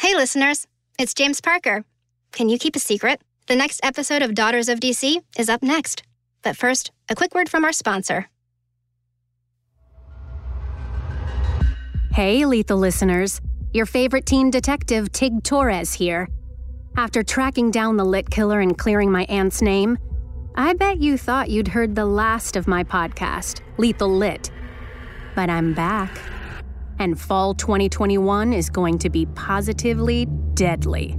Hey, listeners, it's James Parker. Can you keep a secret? The next episode of Daughters of DC is up next. But first, a quick word from our sponsor. Hey, lethal listeners. Your favorite teen detective, Tig Torres, here. After tracking down the lit killer and clearing my aunt's name, I bet you thought you'd heard the last of my podcast, Lethal Lit. But I'm back. And fall 2021 is going to be positively deadly.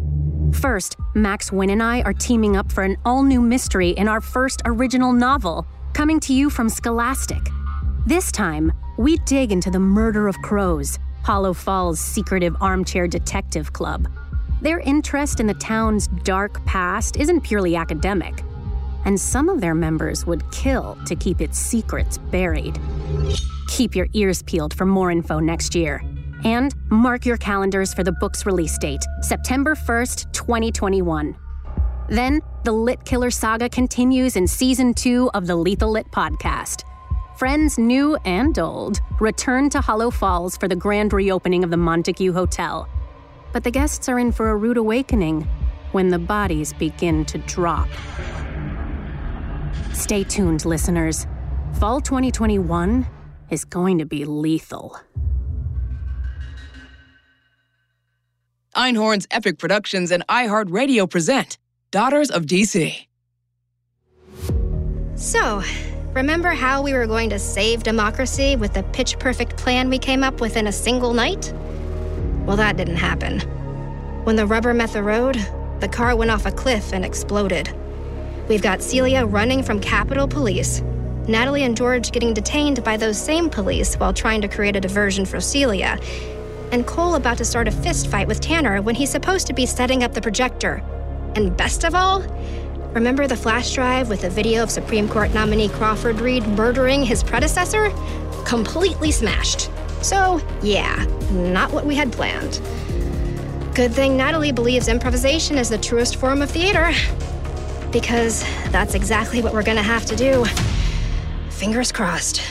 First, Max Wynn and I are teaming up for an all new mystery in our first original novel, coming to you from Scholastic. This time, we dig into the murder of crows, Hollow Falls' secretive armchair detective club. Their interest in the town's dark past isn't purely academic, and some of their members would kill to keep its secrets buried. Keep your ears peeled for more info next year. And mark your calendars for the book's release date, September 1st, 2021. Then, the Lit Killer saga continues in season two of the Lethal Lit podcast. Friends new and old return to Hollow Falls for the grand reopening of the Montague Hotel. But the guests are in for a rude awakening when the bodies begin to drop. Stay tuned, listeners. Fall 2021 is going to be lethal. Einhorn's Epic Productions and iHeartRadio present Daughters of DC. So, remember how we were going to save democracy with the pitch perfect plan we came up with in a single night? Well, that didn't happen. When the rubber met the road, the car went off a cliff and exploded. We've got Celia running from Capitol Police, Natalie and George getting detained by those same police while trying to create a diversion for Celia, and Cole about to start a fist fight with Tanner when he's supposed to be setting up the projector. And best of all, remember the flash drive with the video of Supreme Court nominee Crawford Reed murdering his predecessor? Completely smashed. So, yeah, not what we had planned. Good thing Natalie believes improvisation is the truest form of theater. Because that's exactly what we're gonna have to do. Fingers crossed.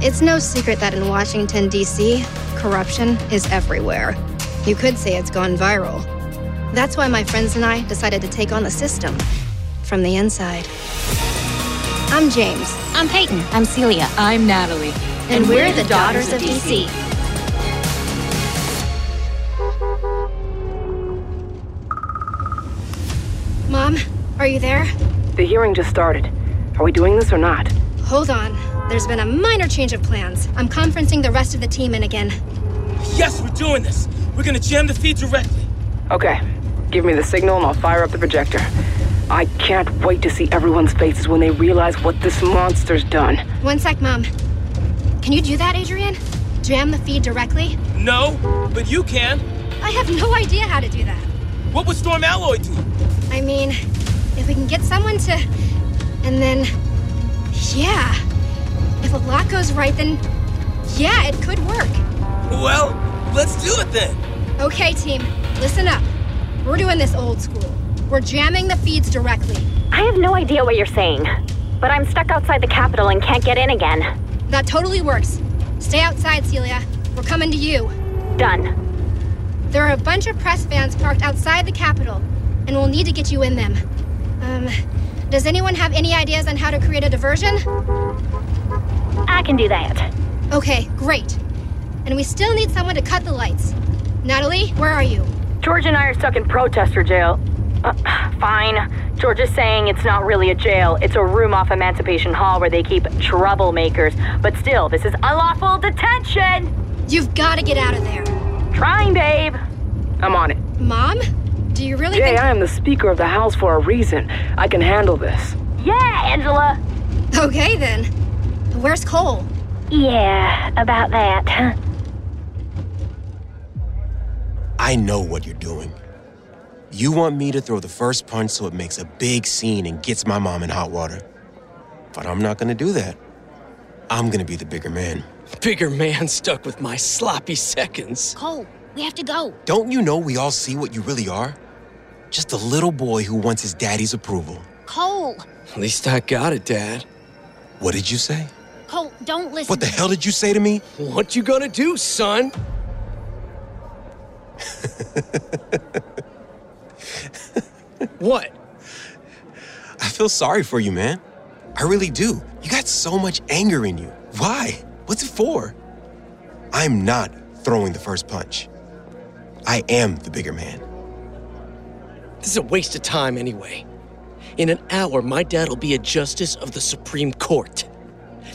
It's no secret that in Washington, D.C., corruption is everywhere. You could say it's gone viral. That's why my friends and I decided to take on the system from the inside. I'm James. I'm Peyton. I'm Celia. I'm Natalie. And, and we're, we're, the, the Daughters, Daughters, of DC. DC. Are you there? The hearing just started. Are we doing this or not? Hold on. There's been a minor change of plans. I'm conferencing the rest of the team in again. Yes, we're doing this. We're gonna jam the feed directly. Okay. Give me the signal and I'll fire up the projector. I can't wait to see everyone's faces when they realize what this monster's done. One sec, Mom. Can you do that, Adrian? Jam the feed directly? No, but you can. I have no idea how to do that. What would Storm Alloy do? I mean, if we can get someone to. And then. Yeah. If a lot goes right, then. Yeah, it could work. Well, let's do it then. Okay, team. Listen up. We're doing this old school. We're jamming the feeds directly. I have no idea what you're saying, but I'm stuck outside the Capitol and can't get in again. That totally works. Stay outside, Celia. We're coming to you. Done. There are a bunch of press vans parked outside the Capitol, and we'll need to get you in them. Um, does anyone have any ideas on how to create a diversion? I can do that. Okay, great. And we still need someone to cut the lights. Natalie, where are you? George and I are stuck in protester jail. Uh, fine. George is saying it's not really a jail. It's a room off Emancipation Hall where they keep troublemakers. But still, this is unlawful detention! You've got to get out of there. Trying, babe. I'm on it. Mom? Do you really Jay, think- I am the Speaker of the House for a reason. I can handle this. Yeah, Angela! Okay, then. Where's Cole? Yeah, about that. I know what you're doing. You want me to throw the first punch so it makes a big scene and gets my mom in hot water. But I'm not gonna do that. I'm gonna be the bigger man. Bigger man stuck with my sloppy seconds. Cole, we have to go. Don't you know we all see what you really are? Just a little boy who wants his daddy's approval. Cole! At least I got it, Dad. What did you say? Cole, don't listen. What the hell did you say to me? What you gonna do, son? what? I feel sorry for you, man. I really do. You got so much anger in you. Why? What's it for? I'm not throwing the first punch. I am the bigger man. This is a waste of time anyway. In an hour, my dad'll be a justice of the Supreme Court.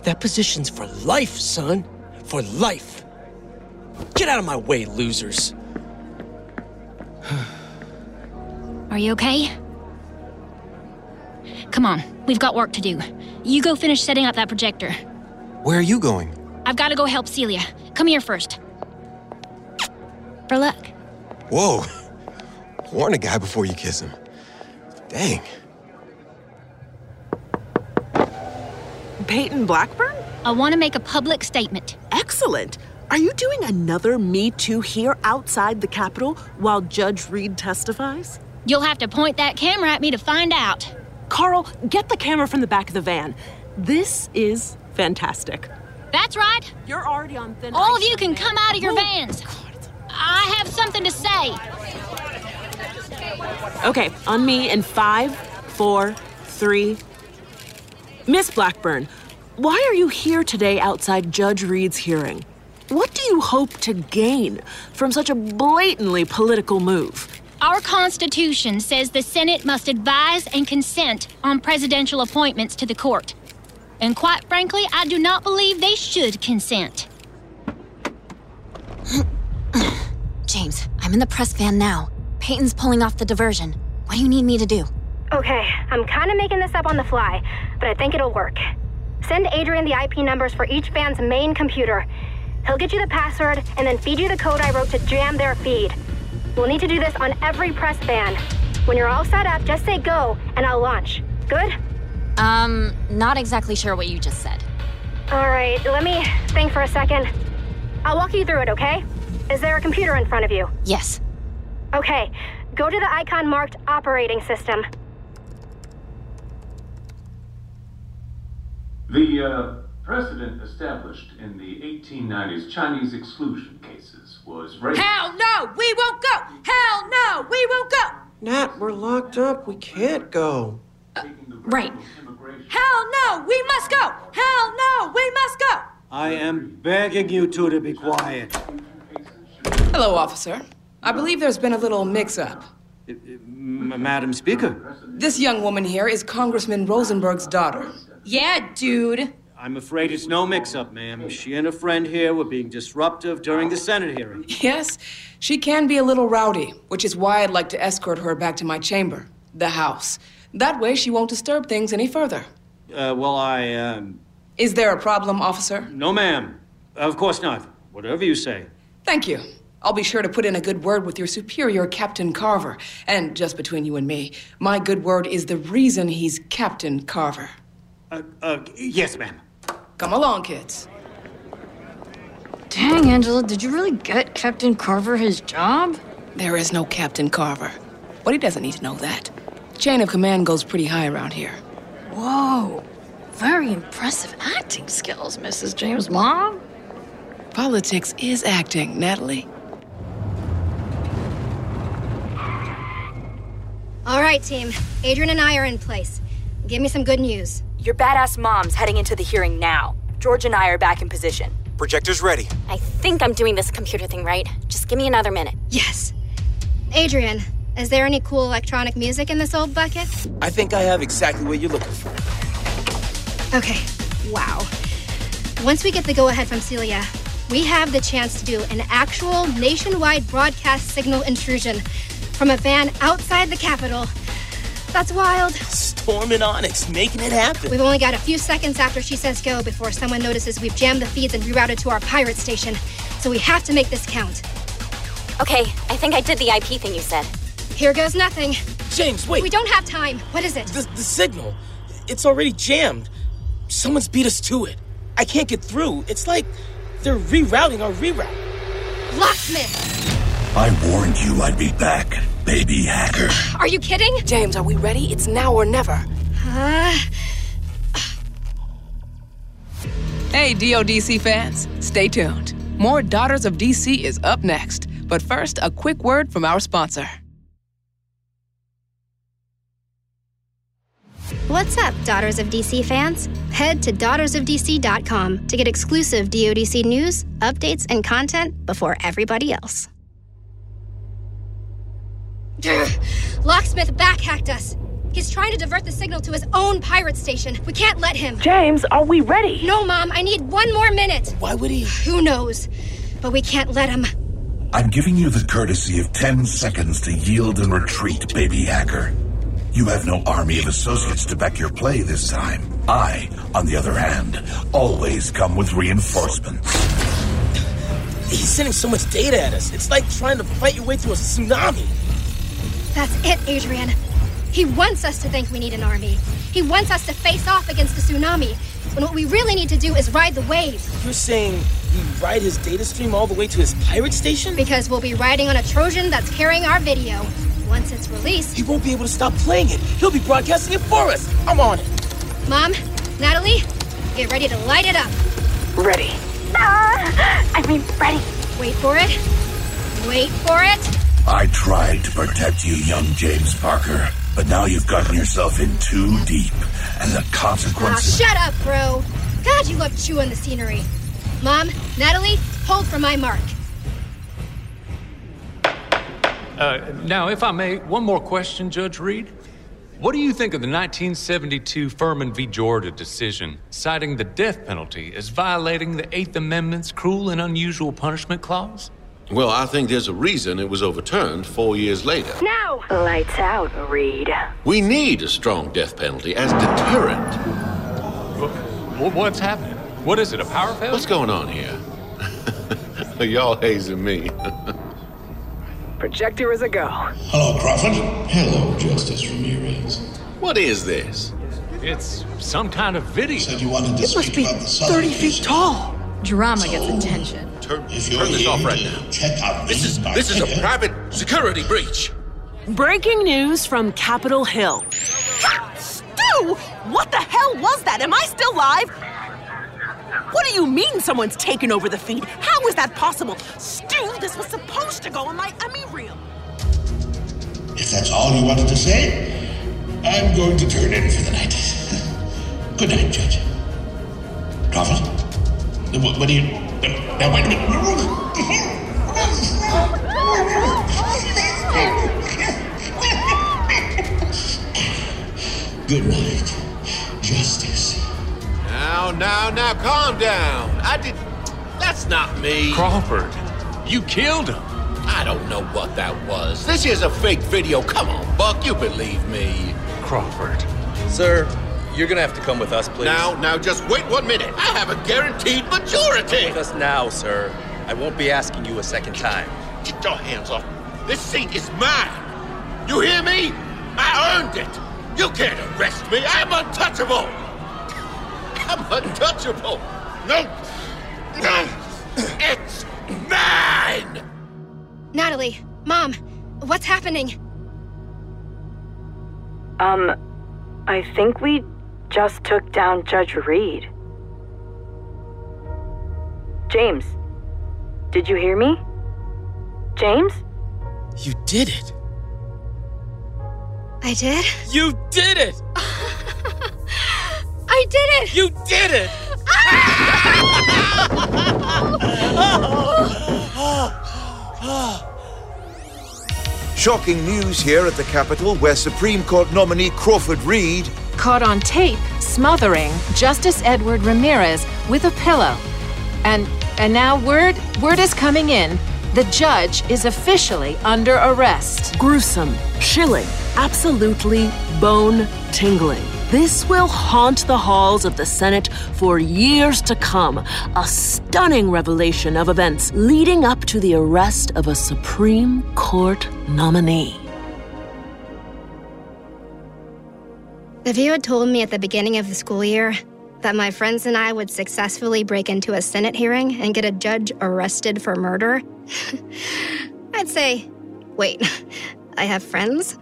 That position's for life, son. For life. Get out of my way, losers. Are you okay? Come on, we've got work to do. You go finish setting up that projector. Where are you going? I've got to go help Celia. Come here first. For luck. Whoa. Warn a guy before you kiss him. Dang. Peyton Blackburn? I want to make a public statement. Excellent. Are you doing another Me Too here outside the Capitol while Judge Reed testifies? You'll have to point that camera at me to find out. Carl, get the camera from the back of the van. This is fantastic. That's right. You're already on thin All of you can young come out of your Whoa. vans. I have something to say. Okay, on me in five, four, three. Miss Blackburn, why are you here today outside Judge Reed's hearing? What do you hope to gain from such a blatantly political move? Our Constitution says the Senate must advise and consent on presidential appointments to the court. And quite frankly, I do not believe they should consent. James, I'm in the press van now. Peyton's pulling off the diversion. What do you need me to do? Okay, I'm kind of making this up on the fly, but I think it'll work. Send Adrian the IP numbers for each fan's main computer. He'll get you the password and then feed you the code I wrote to jam their feed. We'll need to do this on every press van. When you're all set up, just say go and I'll launch. Good? Um, not exactly sure what you just said. All right, let me think for a second. I'll walk you through it, okay? Is there a computer in front of you? Yes. Okay, go to the icon marked operating system. The uh, precedent established in the 1890s Chinese exclusion cases was raised. Hell no, we won't go. Hell no, we won't go. Nat, we're locked up. We can't go. Right. Hell no, we must go. Hell no, we must go. I am begging you two to be quiet. Hello, officer. I believe there's been a little mix up. M- Madam Speaker, This young woman here is Congressman Rosenberg's daughter. Yeah, dude. I'm afraid it's no mix up, ma'am. She and a friend here were being disruptive during the Senate hearing. Yes, she can be a little rowdy, which is why I'd like to escort her back to my chamber, the house. That way she won't disturb things any further. Uh, well, I, um. Is there a problem, officer? No, ma'am. Of course not. Whatever you say. Thank you. I'll be sure to put in a good word with your superior, Captain Carver. And just between you and me, my good word is the reason he's Captain Carver. Uh, uh, yes, ma'am. Come along, kids. Dang, Angela, did you really get Captain Carver his job? There is no Captain Carver. But he doesn't need to know that. Chain of command goes pretty high around here. Whoa. Very impressive acting skills, Mrs. James' mom. Politics is acting, Natalie. All right, team. Adrian and I are in place. Give me some good news. Your badass mom's heading into the hearing now. George and I are back in position. Projector's ready. I think I'm doing this computer thing right. Just give me another minute. Yes. Adrian, is there any cool electronic music in this old bucket? I think I have exactly what you're looking for. Okay. Wow. Once we get the go ahead from Celia, we have the chance to do an actual nationwide broadcast signal intrusion from a van outside the Capitol. That's wild. Storm and Onyx, making it happen. We've only got a few seconds after she says go before someone notices we've jammed the feeds and rerouted to our pirate station. So we have to make this count. Okay, I think I did the IP thing you said. Here goes nothing. James, wait. We don't have time. What is it? The, the signal. It's already jammed. Someone's beat us to it. I can't get through. It's like they're rerouting our reroute. Locksmith! I warned you I'd be back, baby hacker. Are you kidding? James, are we ready? It's now or never. Uh, Hey, DODC fans, stay tuned. More Daughters of DC is up next. But first, a quick word from our sponsor. What's up, Daughters of DC fans? Head to daughtersofdc.com to get exclusive DODC news, updates, and content before everybody else. Locksmith backhacked us. He's trying to divert the signal to his own pirate station. We can't let him. James, are we ready? No, Mom, I need one more minute. Why would he? Who knows? But we can't let him. I'm giving you the courtesy of 10 seconds to yield and retreat, baby hacker. You have no army of associates to back your play this time. I, on the other hand, always come with reinforcements. He's sending so much data at us. It's like trying to fight your way through a tsunami. That's it, Adrian. He wants us to think we need an army. He wants us to face off against the tsunami, when what we really need to do is ride the wave. You're saying we ride his data stream all the way to his pirate station? Because we'll be riding on a Trojan that's carrying our video. Once it's released, He won't be able to stop playing it. He'll be broadcasting it for us. I'm on it. Mom, Natalie, get ready to light it up. Ready. Ah, I mean, ready. Wait for it. Wait for it. I tried to protect you, young James Parker, but now you've gotten yourself in too deep, and the Ah, consequences. shut up, bro. God, you love chewing the scenery. Mom, Natalie, hold for my mark. Uh, now, if I may, one more question, Judge Reed. What do you think of the 1972 Furman v. Georgia decision citing the death penalty as violating the Eighth Amendment's cruel and unusual punishment clause? Well, I think there's a reason it was overturned four years later. Now! Lights out, Reed. We need a strong death penalty as deterrent. What's happening? What is it, a power failure? What's going on here? Y'all hazing me. Projector is a go. Hello, Crawford. Hello, Justice Ramirez. What is this? It's some kind of video. You Said you wanted to It must be about the 30 feet tall. Drama gets attention. Turn, If you're turn this off right now. Check out This is this is a private security breach. Breaking news from Capitol Hill. Stu! What the hell was that? Am I still live? What do you mean someone's taken over the feed? How is that possible? Stu, this was supposed to go on my Emmy reel. If that's all you wanted to say, I'm going to turn in for the night. Good night, Judge. Crawford? What, what do you. Now, wait a minute. Good night, Justice. Now, now, now, calm down. I did. That's not me. Crawford, you killed him. I don't know what that was. This is a fake video. Come on, Buck, you believe me. Crawford. Sir, you're gonna have to come with us, please. Now, now, just wait one minute. I have a guaranteed majority. With us now, sir. I won't be asking you a second time. Get your hands off. This seat is mine. You hear me? I earned it. You can't arrest me. I'm untouchable. I'm untouchable. No, no, it's mine. Natalie, Mom, what's happening? Um, I think we just took down Judge Reed. James, did you hear me? James? You did it. I did? You did it. I did it! You did it. Shocking news here at the Capitol, where Supreme Court nominee Crawford Reed Caught on tape smothering Justice Edward Ramirez with a pillow. And and now word word is coming in. The judge is officially under arrest. Gruesome, chilling, absolutely bone tingling. This will haunt the halls of the Senate for years to come. A stunning revelation of events leading up to the arrest of a Supreme Court nominee. If you had told me at the beginning of the school year that my friends and I would successfully break into a Senate hearing and get a judge arrested for murder, I'd say, wait, I have friends?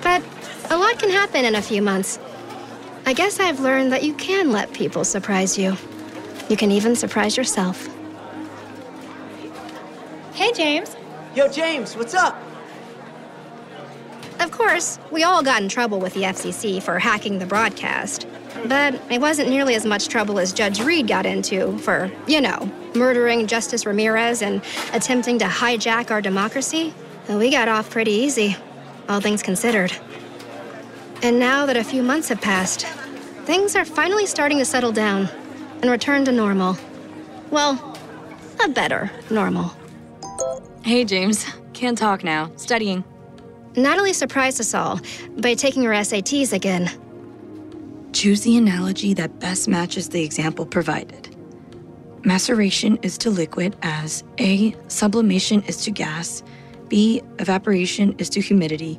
But a lot can happen in a few months. I guess I've learned that you can let people surprise you. You can even surprise yourself. Hey, James. Yo, James, what's up? Of course, we all got in trouble with the FCC for hacking the broadcast. But it wasn't nearly as much trouble as Judge Reed got into for, you know, murdering Justice Ramirez and attempting to hijack our democracy. We got off pretty easy, all things considered. And now that a few months have passed, things are finally starting to settle down and return to normal. Well, a better normal. Hey, James. Can't talk now. Studying. Natalie surprised us all by taking her SATs again. Choose the analogy that best matches the example provided. Maceration is to liquid as A. Sublimation is to gas, B. Evaporation is to humidity,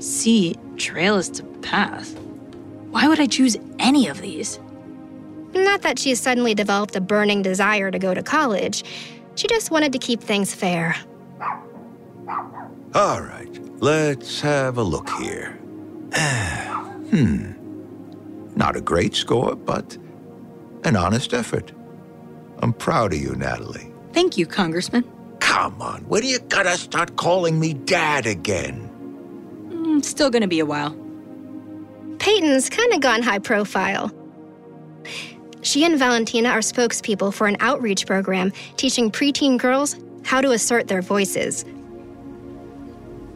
C. Trail is to path. Why would I choose any of these? Not that she suddenly developed a burning desire to go to college. She just wanted to keep things fair. All right, let's have a look here. hmm. Not a great score, but an honest effort. I'm proud of you, Natalie. Thank you, Congressman. Come on, when do you gotta start calling me Dad again? Mm, still gonna be a while. Peyton's kind of gone high profile. She and Valentina are spokespeople for an outreach program teaching preteen girls how to assert their voices.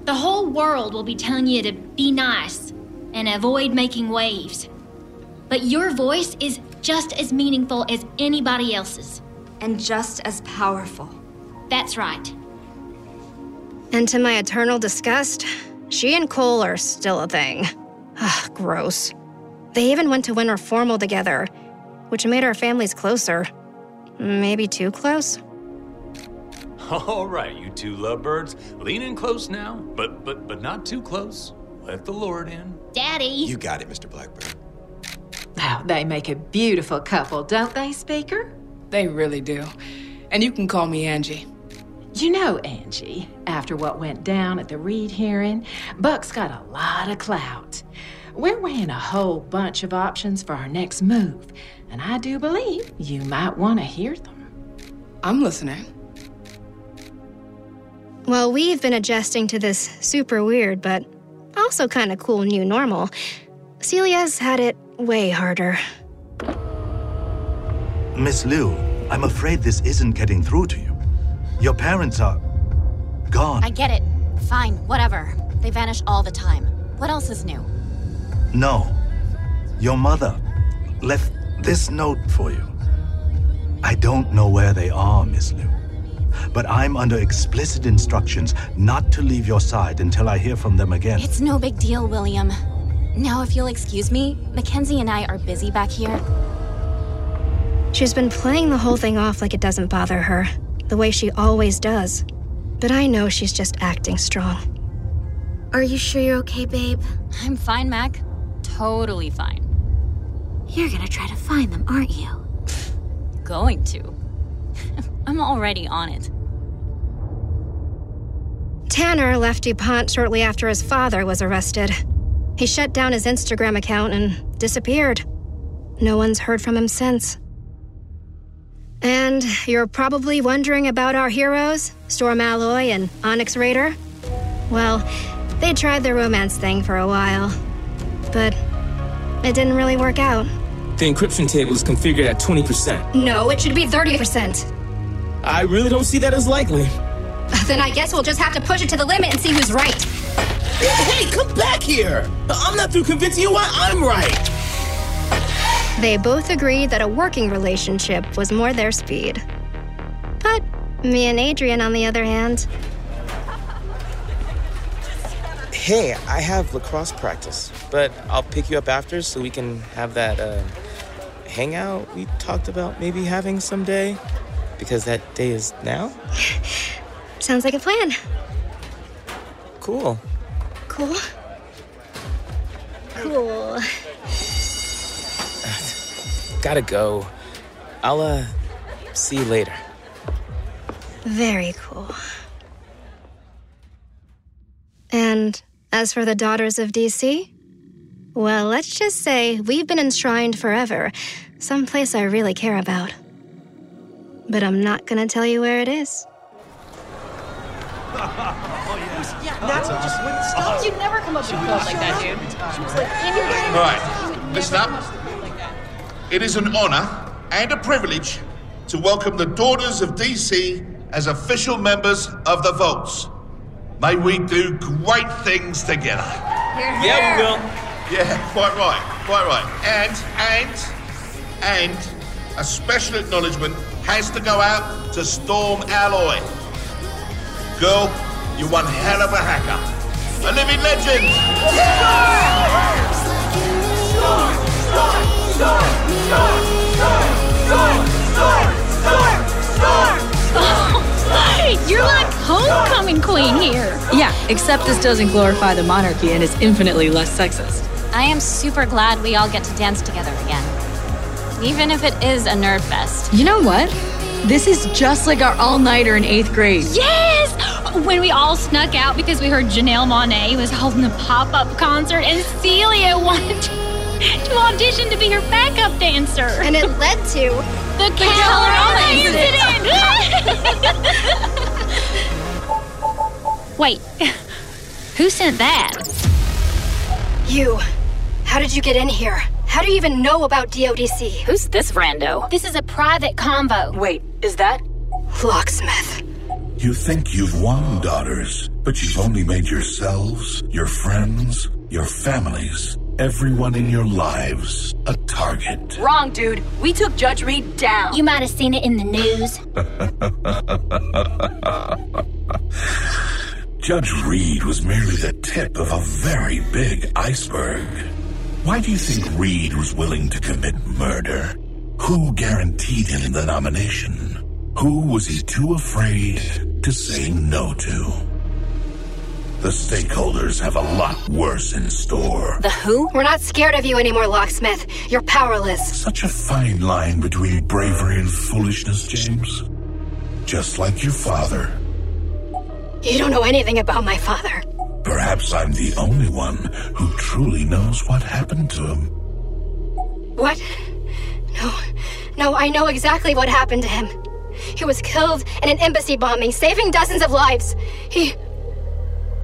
The whole world will be telling you to be nice and avoid making waves. But your voice is just as meaningful as anybody else's. And just as powerful. That's right. And to my eternal disgust, she and Cole are still a thing. Ugh, gross. They even went to winter formal together, which made our families closer. Maybe too close? All right, you two lovebirds, lean in close now, but but but not too close. Let the Lord in. Daddy. You got it, Mr. Blackburn. Oh, they make a beautiful couple, don't they, Speaker? They really do. And you can call me Angie. You know, Angie, after what went down at the Reed hearing, Buck's got a lot of clout. We're weighing a whole bunch of options for our next move, and I do believe you might want to hear them. I'm listening. Well, we've been adjusting to this super weird, but also kind of cool new normal. Celia's had it way harder. Miss Liu, I'm afraid this isn't getting through to you. Your parents are gone. I get it. Fine, whatever. They vanish all the time. What else is new? No. Your mother left this note for you. I don't know where they are, Miss Liu. But I'm under explicit instructions not to leave your side until I hear from them again. It's no big deal, William. Now, if you'll excuse me, Mackenzie and I are busy back here. She's been playing the whole thing off like it doesn't bother her, the way she always does. But I know she's just acting strong. Are you sure you're okay, babe? I'm fine, Mac. Totally fine. You're gonna try to find them, aren't you? Going to. I'm already on it. Tanner left DuPont shortly after his father was arrested. He shut down his Instagram account and disappeared. No one's heard from him since. And you're probably wondering about our heroes, Storm Alloy and Onyx Raider? Well, they tried the romance thing for a while, but it didn't really work out. The encryption table is configured at 20%. No, it should be 30%. I really don't see that as likely. Then I guess we'll just have to push it to the limit and see who's right. Hey, come back here! I'm not through convincing you why I'm right! They both agreed that a working relationship was more their speed. But me and Adrian, on the other hand, Hey, I have lacrosse practice, but I'll pick you up after so we can have that uh, hangout we talked about maybe having someday. Because that day is now? sounds like a plan. Cool. Cool. Cool. Gotta go. I'll, uh, see you later. Very cool. And as for the Daughters of DC, Well, let's just say we've been enshrined forever, someplace I really care about. But I'm not gonna tell you where it is. oh, yeah. That's just stop. You'd never come up with code like that, dude. She was like, in your All right, listen up. It is an honor and a privilege to welcome the daughters of DC as official members of the Vaults. May we do great things together. Yeah, we will. Yeah, quite right, quite right. And, and, and a special acknowledgement has to go out to Storm Alloy. Girl, you're one hell of a hacker. A living legend! You're like homecoming queen here. Yeah, except this doesn't glorify the monarchy and is infinitely less sexist. I am super glad we all get to dance together again. Even if it is a nerd fest. You know what? This is just like our all nighter in eighth grade. Yes! When we all snuck out because we heard Janelle Monáe was holding a pop up concert and Celia wanted to audition to be her backup dancer. And it led to the Kalorama incident. Wait, who sent that? You. How did you get in here? How do you even know about DODC? Who's this rando? This is a private convo. Wait, is that? Locksmith. You think you've won, daughters, but you've only made yourselves, your friends, your families, everyone in your lives a target. Wrong, dude. We took Judge Reed down. You might have seen it in the news. Judge Reed was merely the tip of a very big iceberg. Why do you think Reed was willing to commit murder? Who guaranteed him the nomination? Who was he too afraid to say no to? The stakeholders have a lot worse in store. The who? We're not scared of you anymore, Locksmith. You're powerless. Such a fine line between bravery and foolishness, James. Just like your father. You don't know anything about my father. Perhaps I'm the only one who truly knows what happened to him. What? No, no, I know exactly what happened to him. He was killed in an embassy bombing, saving dozens of lives. He.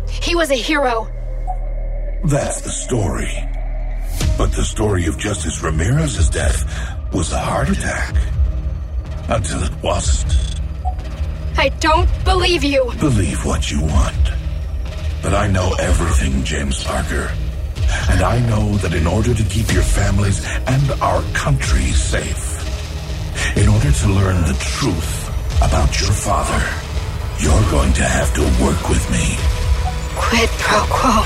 He was a hero. That's the story. But the story of Justice Ramirez's death was a heart attack. Until it wasn't. I don't believe you. Believe what you want. But I know everything, James Parker. And I know that in order to keep your families and our country safe, in order to learn the truth about your father, you're going to have to work with me. Quid pro quo.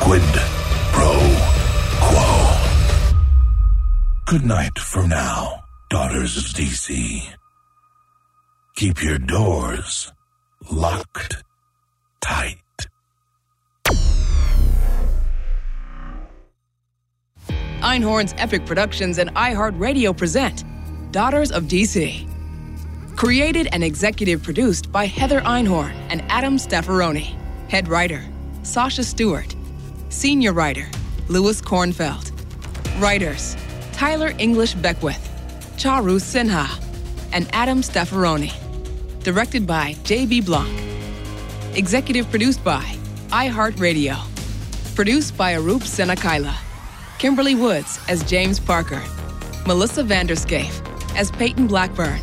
Quid pro quo. Good night for now, daughters of DC. Keep your doors locked tight. Einhorn's Epic Productions and iHeartRadio present Daughters of DC. Created and executive produced by Heather Einhorn and Adam Staffaroni. Head writer, Sasha Stewart. Senior writer, Lewis Kornfeld. Writers, Tyler English Beckwith, Charu Sinha, and Adam Staffaroni. Directed by J.B. Blanc. Executive produced by iHeartRadio. Produced by Arup Senakaila. Kimberly Woods as James Parker. Melissa Vanderscape as Peyton Blackburn.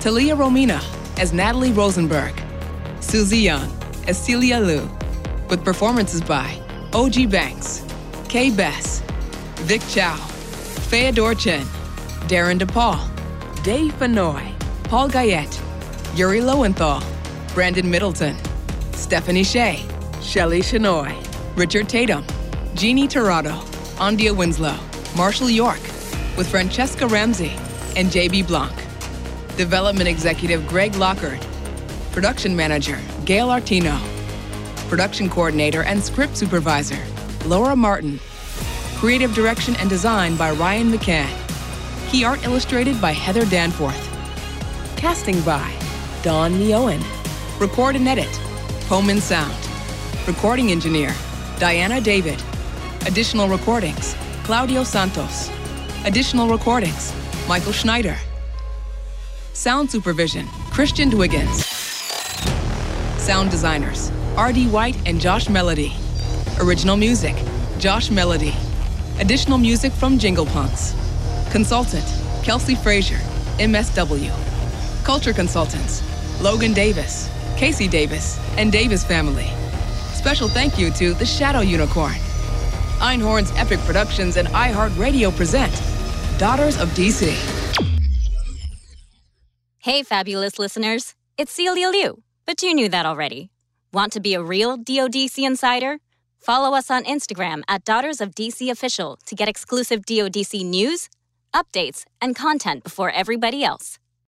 Talia Romina as Natalie Rosenberg. Susie Young as Celia Liu. With performances by OG Banks, Kay Bess, Vic Chao, Feodor Chin, Darren DePaul, Dave Fenoy, Paul Guyette, Yuri Lowenthal, Brandon Middleton, Stephanie Shea, Shelley Shenoy, Richard Tatum, Jeannie Tirado, Andia Winslow, Marshall York, with Francesca Ramsey and JB Blanc. Development Executive Greg Lockard. Production Manager Gail Artino. Production Coordinator and Script Supervisor Laura Martin. Creative Direction and Design by Ryan McCann. Key Art Illustrated by Heather Danforth. Casting by Don Neowen. Record and edit Pullman Sound. Recording Engineer Diana David. Additional recordings Claudio Santos. Additional recordings Michael Schneider. Sound supervision Christian Dwiggins. Sound designers R.D. White and Josh Melody. Original music Josh Melody. Additional music from Jingle Punks. Consultant Kelsey Frazier, MSW. Culture consultants Logan Davis, Casey Davis, and Davis family. Special thank you to the Shadow Unicorn. Einhorn's Epic Productions and iHeartRadio present Daughters of DC. Hey, fabulous listeners. It's Celia Liu, but you knew that already. Want to be a real DODC insider? Follow us on Instagram at Daughters of DC Official to get exclusive DODC news, updates, and content before everybody else.